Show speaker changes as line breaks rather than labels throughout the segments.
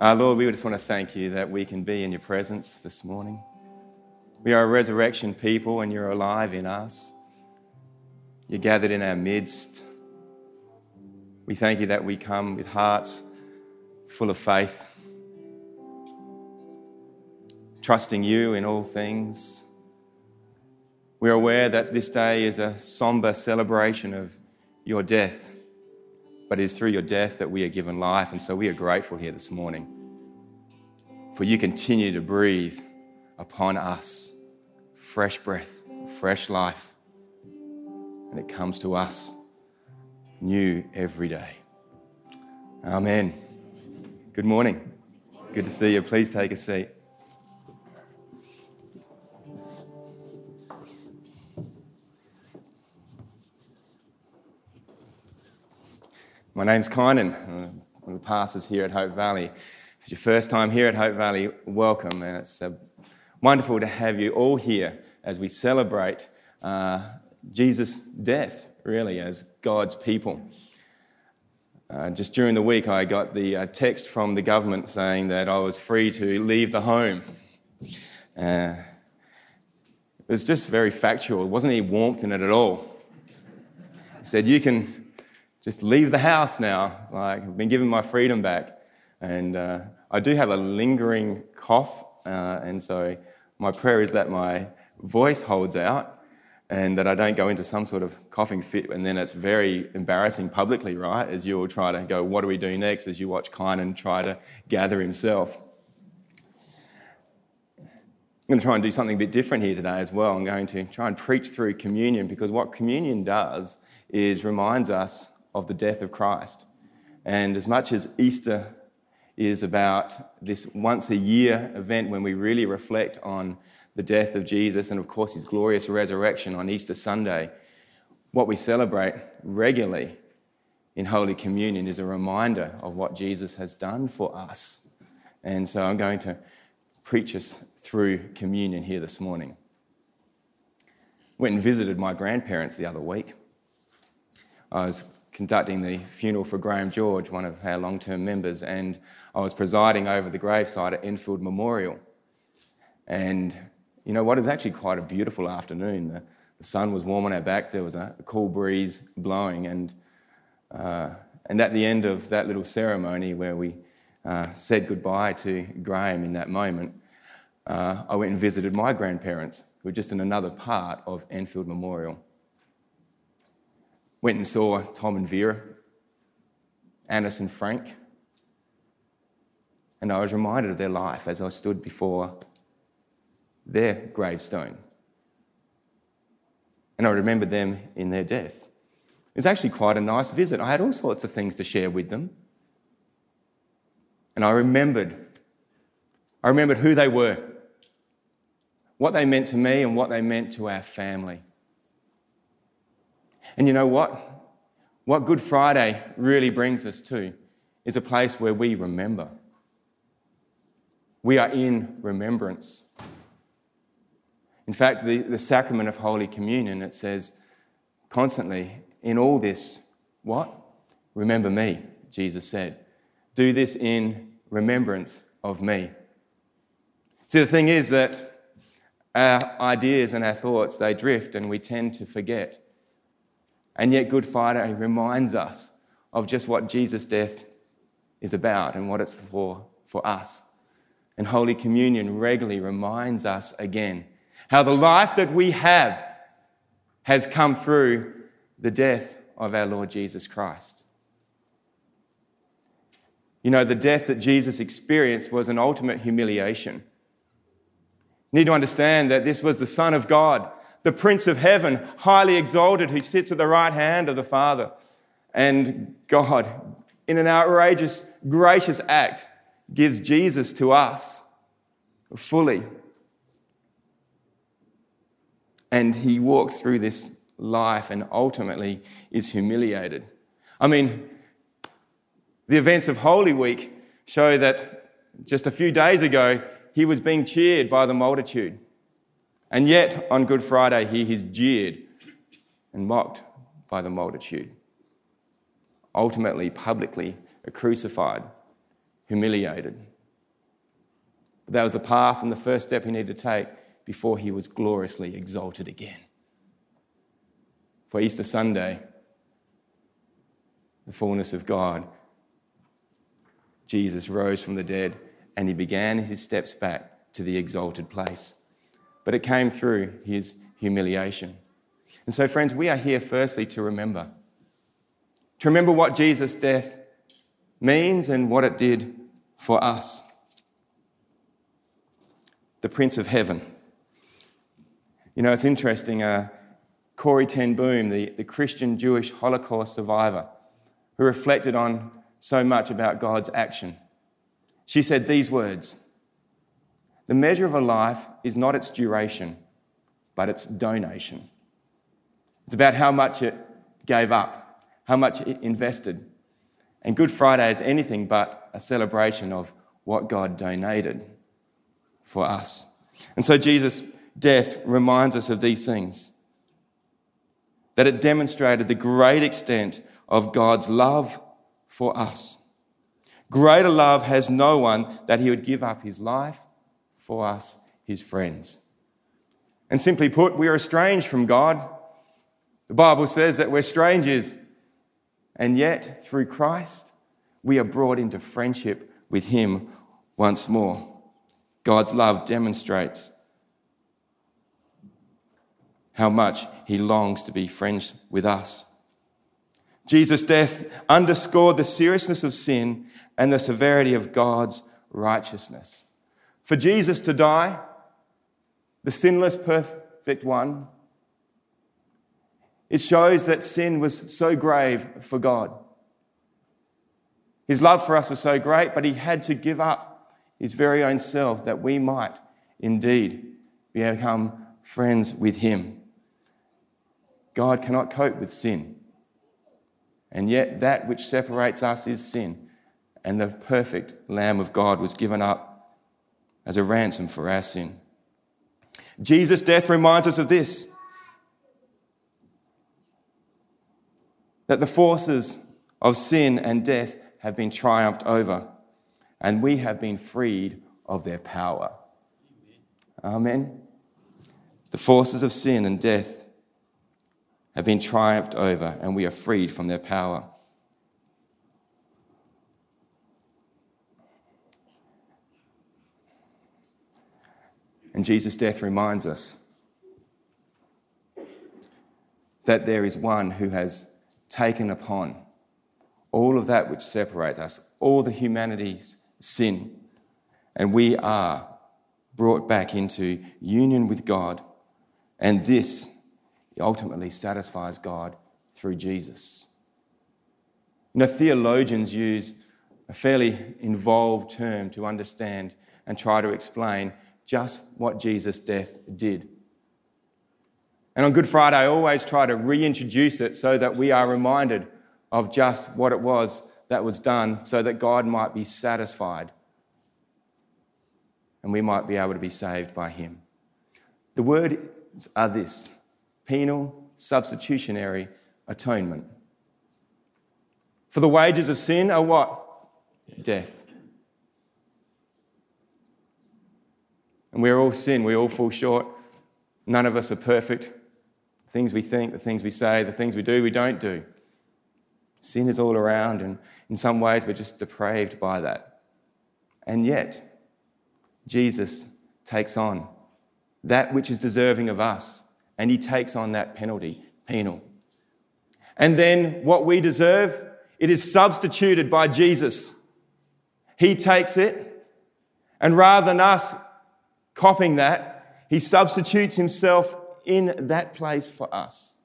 Uh, Lord, we just want to thank you that we can be in your presence this morning. We are a resurrection people and you're alive in us. You're gathered in our midst. We thank you that we come with hearts full of faith, trusting you in all things. We're aware that this day is a somber celebration of your death but it is through your death that we are given life. And so we are grateful here this morning. For you continue to breathe upon us fresh breath, fresh life. And it comes to us new every day. Amen. Good morning. Good to see you. Please take a seat. My name's Kynan, I'm one of the pastors here at Hope Valley. If it's your first time here at Hope Valley, welcome, and it's uh, wonderful to have you all here as we celebrate uh, Jesus' death, really, as God's people. Uh, just during the week, I got the uh, text from the government saying that I was free to leave the home. Uh, it was just very factual. There wasn't any warmth in it at all. It said, You can just leave the house now. Like, I've been given my freedom back. And uh, I do have a lingering cough, uh, and so my prayer is that my voice holds out and that I don't go into some sort of coughing fit, and then it's very embarrassing publicly, right? As you all try to go, what do we do next? As you watch Kynan try to gather himself. I'm going to try and do something a bit different here today as well. I'm going to try and preach through communion because what communion does is reminds us of the death of Christ. And as much as Easter is about this once a year event when we really reflect on the death of Jesus and, of course, his glorious resurrection on Easter Sunday, what we celebrate regularly in Holy Communion is a reminder of what Jesus has done for us. And so I'm going to preach us through communion here this morning. Went and visited my grandparents the other week. I was conducting the funeral for Graham George, one of our long term members, and I was presiding over the gravesite at Enfield Memorial. And you know what? It was actually quite a beautiful afternoon. The, the sun was warm on our back, there was a, a cool breeze blowing, and, uh, and at the end of that little ceremony where we uh, said goodbye to Graham in that moment, uh, I went and visited my grandparents, who were just in another part of Enfield Memorial. Went and saw Tom and Vera, Annis and Frank. And I was reminded of their life as I stood before their gravestone. And I remembered them in their death. It was actually quite a nice visit. I had all sorts of things to share with them. And I remembered, I remembered who they were, what they meant to me, and what they meant to our family. And you know what? What Good Friday really brings us to is a place where we remember. We are in remembrance. In fact, the, the sacrament of Holy Communion, it says constantly, in all this, what? Remember me, Jesus said. Do this in remembrance of me. See, the thing is that our ideas and our thoughts, they drift and we tend to forget. And yet, Good Friday reminds us of just what Jesus' death is about and what it's for for us. And Holy Communion regularly reminds us again how the life that we have has come through the death of our Lord Jesus Christ. You know, the death that Jesus experienced was an ultimate humiliation. You need to understand that this was the Son of God the Prince of Heaven, highly exalted, who sits at the right hand of the Father. And God, in an outrageous, gracious act, gives Jesus to us fully. And he walks through this life and ultimately is humiliated. I mean, the events of Holy Week show that just a few days ago, he was being cheered by the multitude. And yet, on Good Friday, he is jeered and mocked by the multitude. Ultimately, publicly crucified. humiliated. But that was the path and the first step he needed to take before he was gloriously exalted again. For Easter Sunday, the fullness of God, Jesus rose from the dead and he began his steps back to the exalted place. But it came through his humiliation. And so, friends, we are here firstly to remember. To remember what Jesus' death means and what it did for us. The Prince of Heaven. You know, it's interesting. Uh, Corrie Ten Boom, the, the Christian Jewish Holocaust survivor, who reflected on so much about God's action. She said these words The measure of a life is not its duration, but its donation. It's about how much it gave up, how much it invested. And Good Friday is anything but a celebration of what God donated for us. And so Jesus' death reminds us of these things that it demonstrated the great extent of God's love for us. Greater love has no one that he would give up his life for us, his friends. And simply put, we are estranged from God. The Bible says that we're strangers, and yet through Christ, we are brought into friendship with him once more. God's love demonstrates how much he longs to be friends with us. Jesus' death underscored the seriousness of sin and the severity of God's righteousness. For Jesus to die, the sinless, perfect one, it shows that sin was so grave for God. His love for us was so great, but he had to give up his very own self that we might indeed become friends with him. God cannot cope with sin. And yet, that which separates us is sin. And the perfect Lamb of God was given up as a ransom for our sin. Jesus' death reminds us of this that the forces of sin and death have been triumphed over, and we have been freed of their power. Amen. The forces of sin and death have been triumphed over, and we are freed from their power. And Jesus' death reminds us that there is one who has taken upon all of that which separates us, all the humanity's sin, and we are brought back into union with God. And this ultimately satisfies God through Jesus. You know, theologians use a fairly involved term to understand and try to explain just what Jesus' death did. And on Good Friday, I always try to reintroduce it so that we are reminded of just what it was that was done so that God might be satisfied and we might be able to be saved by Him. The words are this penal substitutionary atonement. For the wages of sin are what? Death. And we're all sin, we all fall short. None of us are perfect. The things we think, the things we say, the things we do, we don't do. Sin is all around, and in some ways, we're just depraved by that. And yet, Jesus takes on that which is deserving of us and he takes on that penalty, penal. And then what we deserve, it is substituted by Jesus. He takes it, and rather than us copying that, he substitutes himself in that place for us.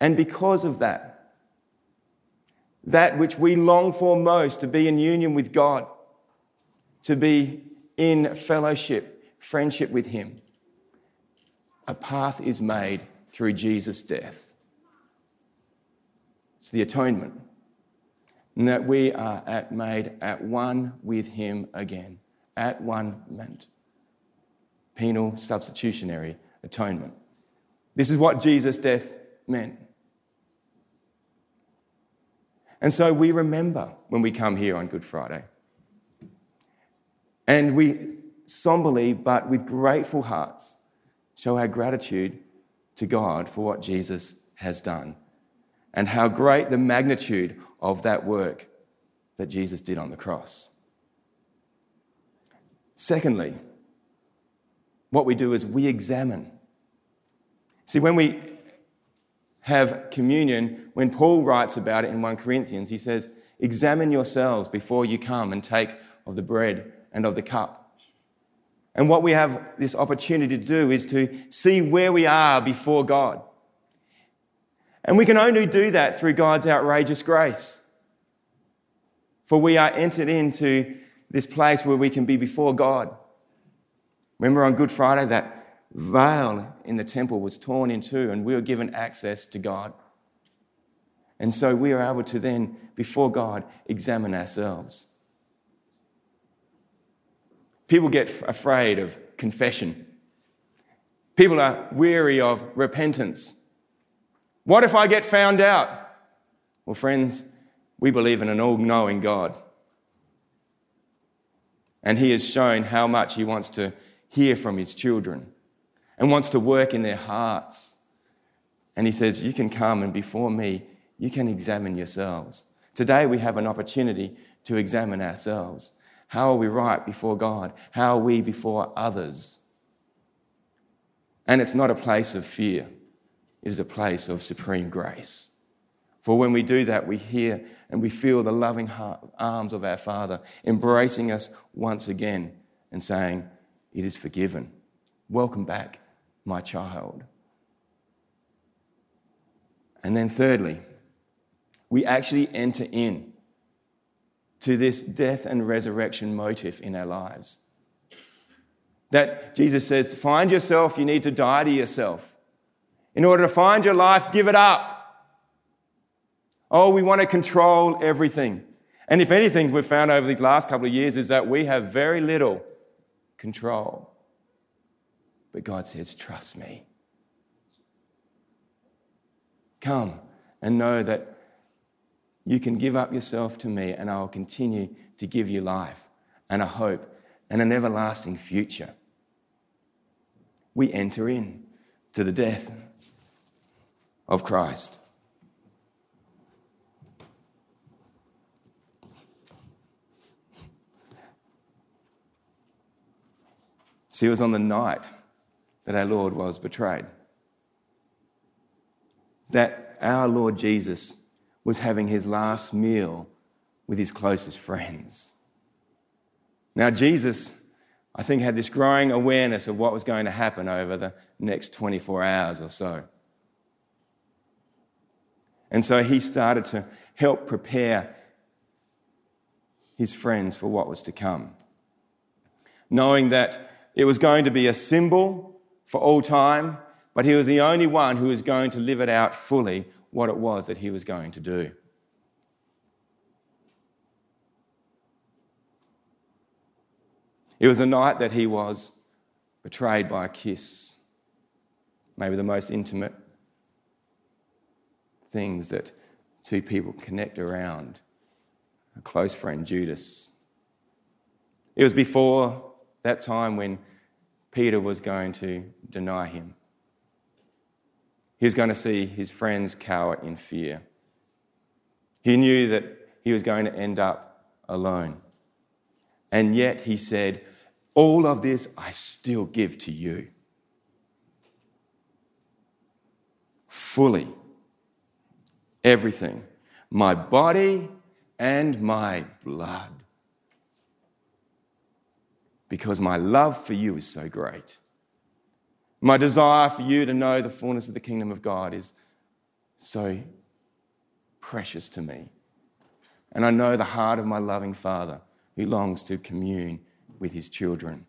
And because of that, that which we long for most to be in union with God, to be in fellowship, friendship with Him, a path is made through Jesus' death. It's the atonement. And that we are at, made at one with Him again, at one meant. Penal substitutionary atonement. This is what Jesus' death meant. And so we remember when we come here on Good Friday. And we somberly, but with grateful hearts, show our gratitude to God for what Jesus has done and how great the magnitude of that work that Jesus did on the cross. Secondly, what we do is we examine. See, when we have communion, when Paul writes about it in 1 Corinthians, he says, Examine yourselves before you come and take of the bread and of the cup. And what we have this opportunity to do is to see where we are before God. And we can only do that through God's outrageous grace. For we are entered into this place where we can be before God. Remember on Good Friday that veil in the temple was torn in two and we were given access to God. And so we are able to then, before God, examine ourselves. People get afraid of confession. People are weary of repentance. What if I get found out? Well, friends, we believe in an all knowing God. And He has shown how much He wants to hear from His children and wants to work in their hearts. And He says, You can come and before me, you can examine yourselves. Today, we have an opportunity to examine ourselves. How are we right before God? How are we before others? And it's not a place of fear, it is a place of supreme grace. For when we do that, we hear and we feel the loving arms of our Father embracing us once again and saying, It is forgiven. Welcome back, my child. And then, thirdly, we actually enter in to this death and resurrection motive in our lives. That Jesus says, find yourself, you need to die to yourself. In order to find your life, give it up. Oh, we want to control everything. And if anything, we've found over these last couple of years is that we have very little control. But God says, Trust me. Come and know that you can give up yourself to me, and I will continue to give you life and a hope and an everlasting future. We enter in to the death of Christ. See, it was on the night that our Lord was betrayed that our Lord Jesus was having his last meal with his closest friends. Now, Jesus, I think, had this growing awareness of what was going to happen over the next 24 hours or so. And so he started to help prepare his friends for what was to come, knowing that it was going to be a symbol for all time, but he was the only one who was going to live it out fully what it was that he was going to do. It was a night that he was betrayed by a kiss, maybe the most intimate things that two people connect around a close friend, Judas. It was before that time when Peter was going to deny him. He was going to see his friends cower in fear. He knew that he was going to end up alone. And yet he said, All of this I still give to you. Fully. Everything. My body and my blood. Because my love for you is so great. My desire for you to know the fullness of the kingdom of God is so precious to me. And I know the heart of my loving Father who longs to commune with his children.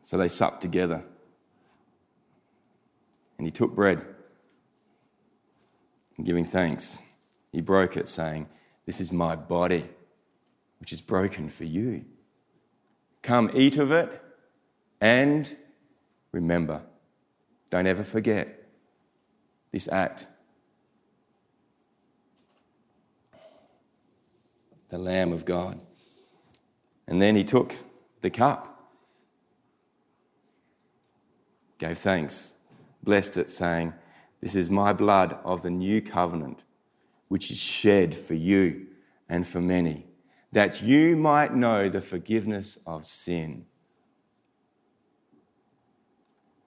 So they supped together. And he took bread and giving thanks, he broke it, saying, This is my body which is broken for you. Come, eat of it and remember. Don't ever forget this act. the Lamb of God. And then he took the cup, gave thanks, blessed it, saying, This is my blood of the new covenant, which is shed for you and for many, that you might know the forgiveness of sin.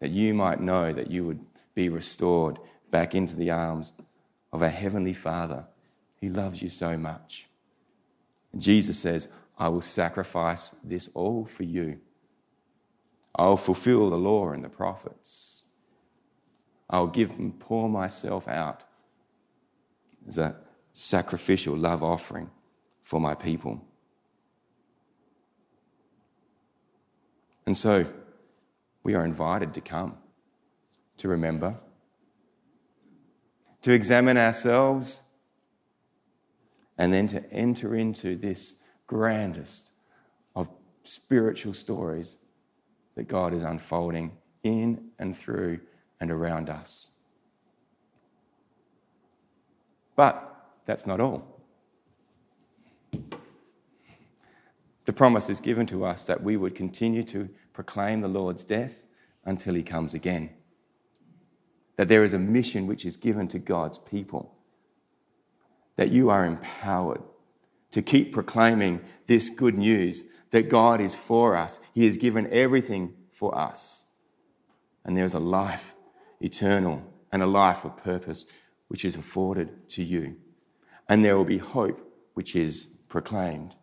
That you might know that you would be restored back into the arms of our Heavenly Father. who loves you so much. And Jesus says, I will sacrifice this all for you. I'll fulfill the law and the prophets. I'll give and pour myself out as a sacrificial love offering for my people. And so we are invited to come, to remember, to examine ourselves, and then to enter into this grandest of spiritual stories that God is unfolding in and through and around us. But that's not all. The promise is given to us that we would continue to proclaim the Lord's death until he comes again. That there is a mission which is given to God's people. That you are empowered to keep proclaiming this good news that God is for us. He has given everything for us. And there is a life eternal and a life of purpose which is afforded to you. And there will be hope which is proclaimed.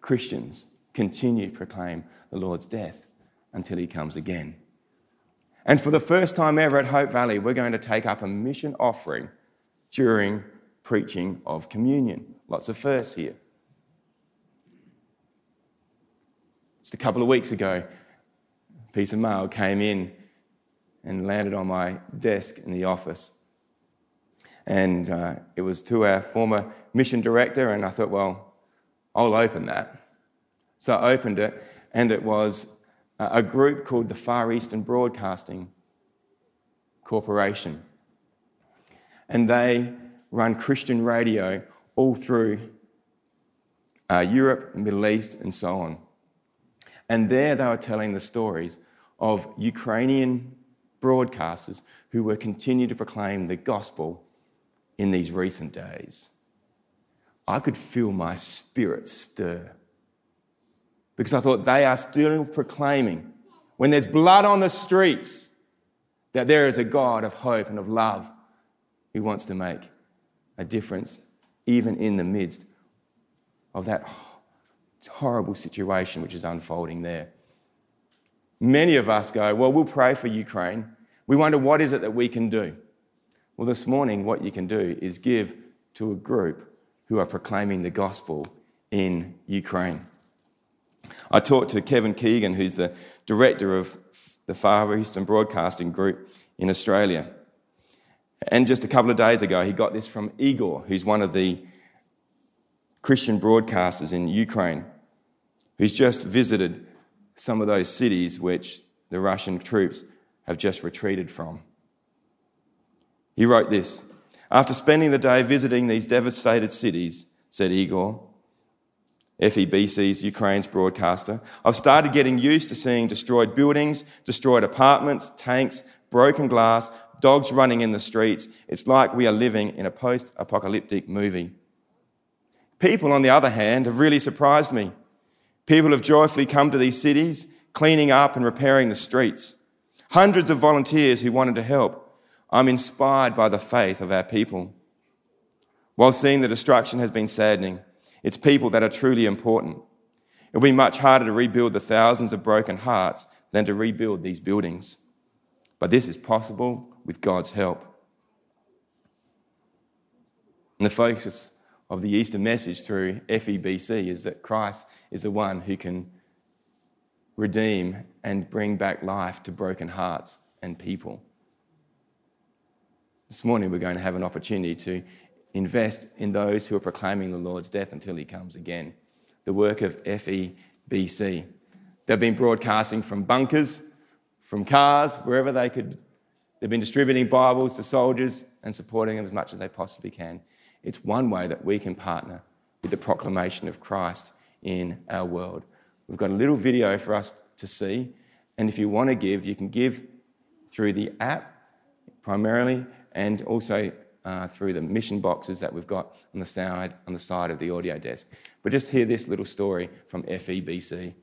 Christians continue to proclaim the Lord's death until he comes again. And for the first time ever at Hope Valley, we're going to take up a mission offering during preaching of communion. Lots of firsts here. Just a couple of weeks ago, a piece of mail came in and landed on my desk in the office. And uh, it was to our former mission director, and I thought, well, I'll open that. So I opened it, and it was a group called the Far Eastern Broadcasting Corporation. And they run Christian radio all through uh, Europe, Middle East, and so on. And there they were telling the stories of Ukrainian broadcasters who were continuing to proclaim the gospel in these recent days. I could feel my spirit stir because I thought they are still proclaiming, when there's blood on the streets, that there is a God of hope and of love who wants to make a difference even in the midst of that horrible situation which is unfolding there. Many of us go, Well, we'll pray for Ukraine. We wonder what is it that we can do? Well, this morning, what you can do is give to a group who are proclaiming the gospel in Ukraine. I talked to Kevin Keegan, who's the director of the Far Eastern Broadcasting Group in Australia. And just a couple of days ago, he got this from Igor, who's one of the Christian broadcasters in Ukraine, who's just visited some of those cities which the Russian troops have just retreated from. He wrote this After spending the day visiting these devastated cities, said Igor, FEBC's Ukraine's broadcaster, I've started getting used to seeing destroyed buildings, destroyed apartments, tanks, broken glass, dogs running in the streets. It's like we are living in a post apocalyptic movie. People, on the other hand, have really surprised me. People have joyfully come to these cities, cleaning up and repairing the streets. Hundreds of volunteers who wanted to help. I'm inspired by the faith of our people. While seeing the destruction has been saddening, it's people that are truly important. It'll be much harder to rebuild the thousands of broken hearts than to rebuild these buildings. But this is possible with God's help. And the focus of the Easter message through FEBC is that Christ is the one who can redeem and bring back life to broken hearts and people. This morning, we're going to have an opportunity to invest in those who are proclaiming the Lord's death until he comes again. The work of FEBC. They've been broadcasting from bunkers, from cars, wherever they could They've been distributing Bibles to soldiers and supporting them as much as they possibly can. It's one way that we can partner with the proclamation of Christ in our world. We've got a little video for us to see, and if you want to give, you can give through the app primarily and also uh, through the mission boxes that we've got on the side on the side of the audio desk. But just hear this little story from FEBC.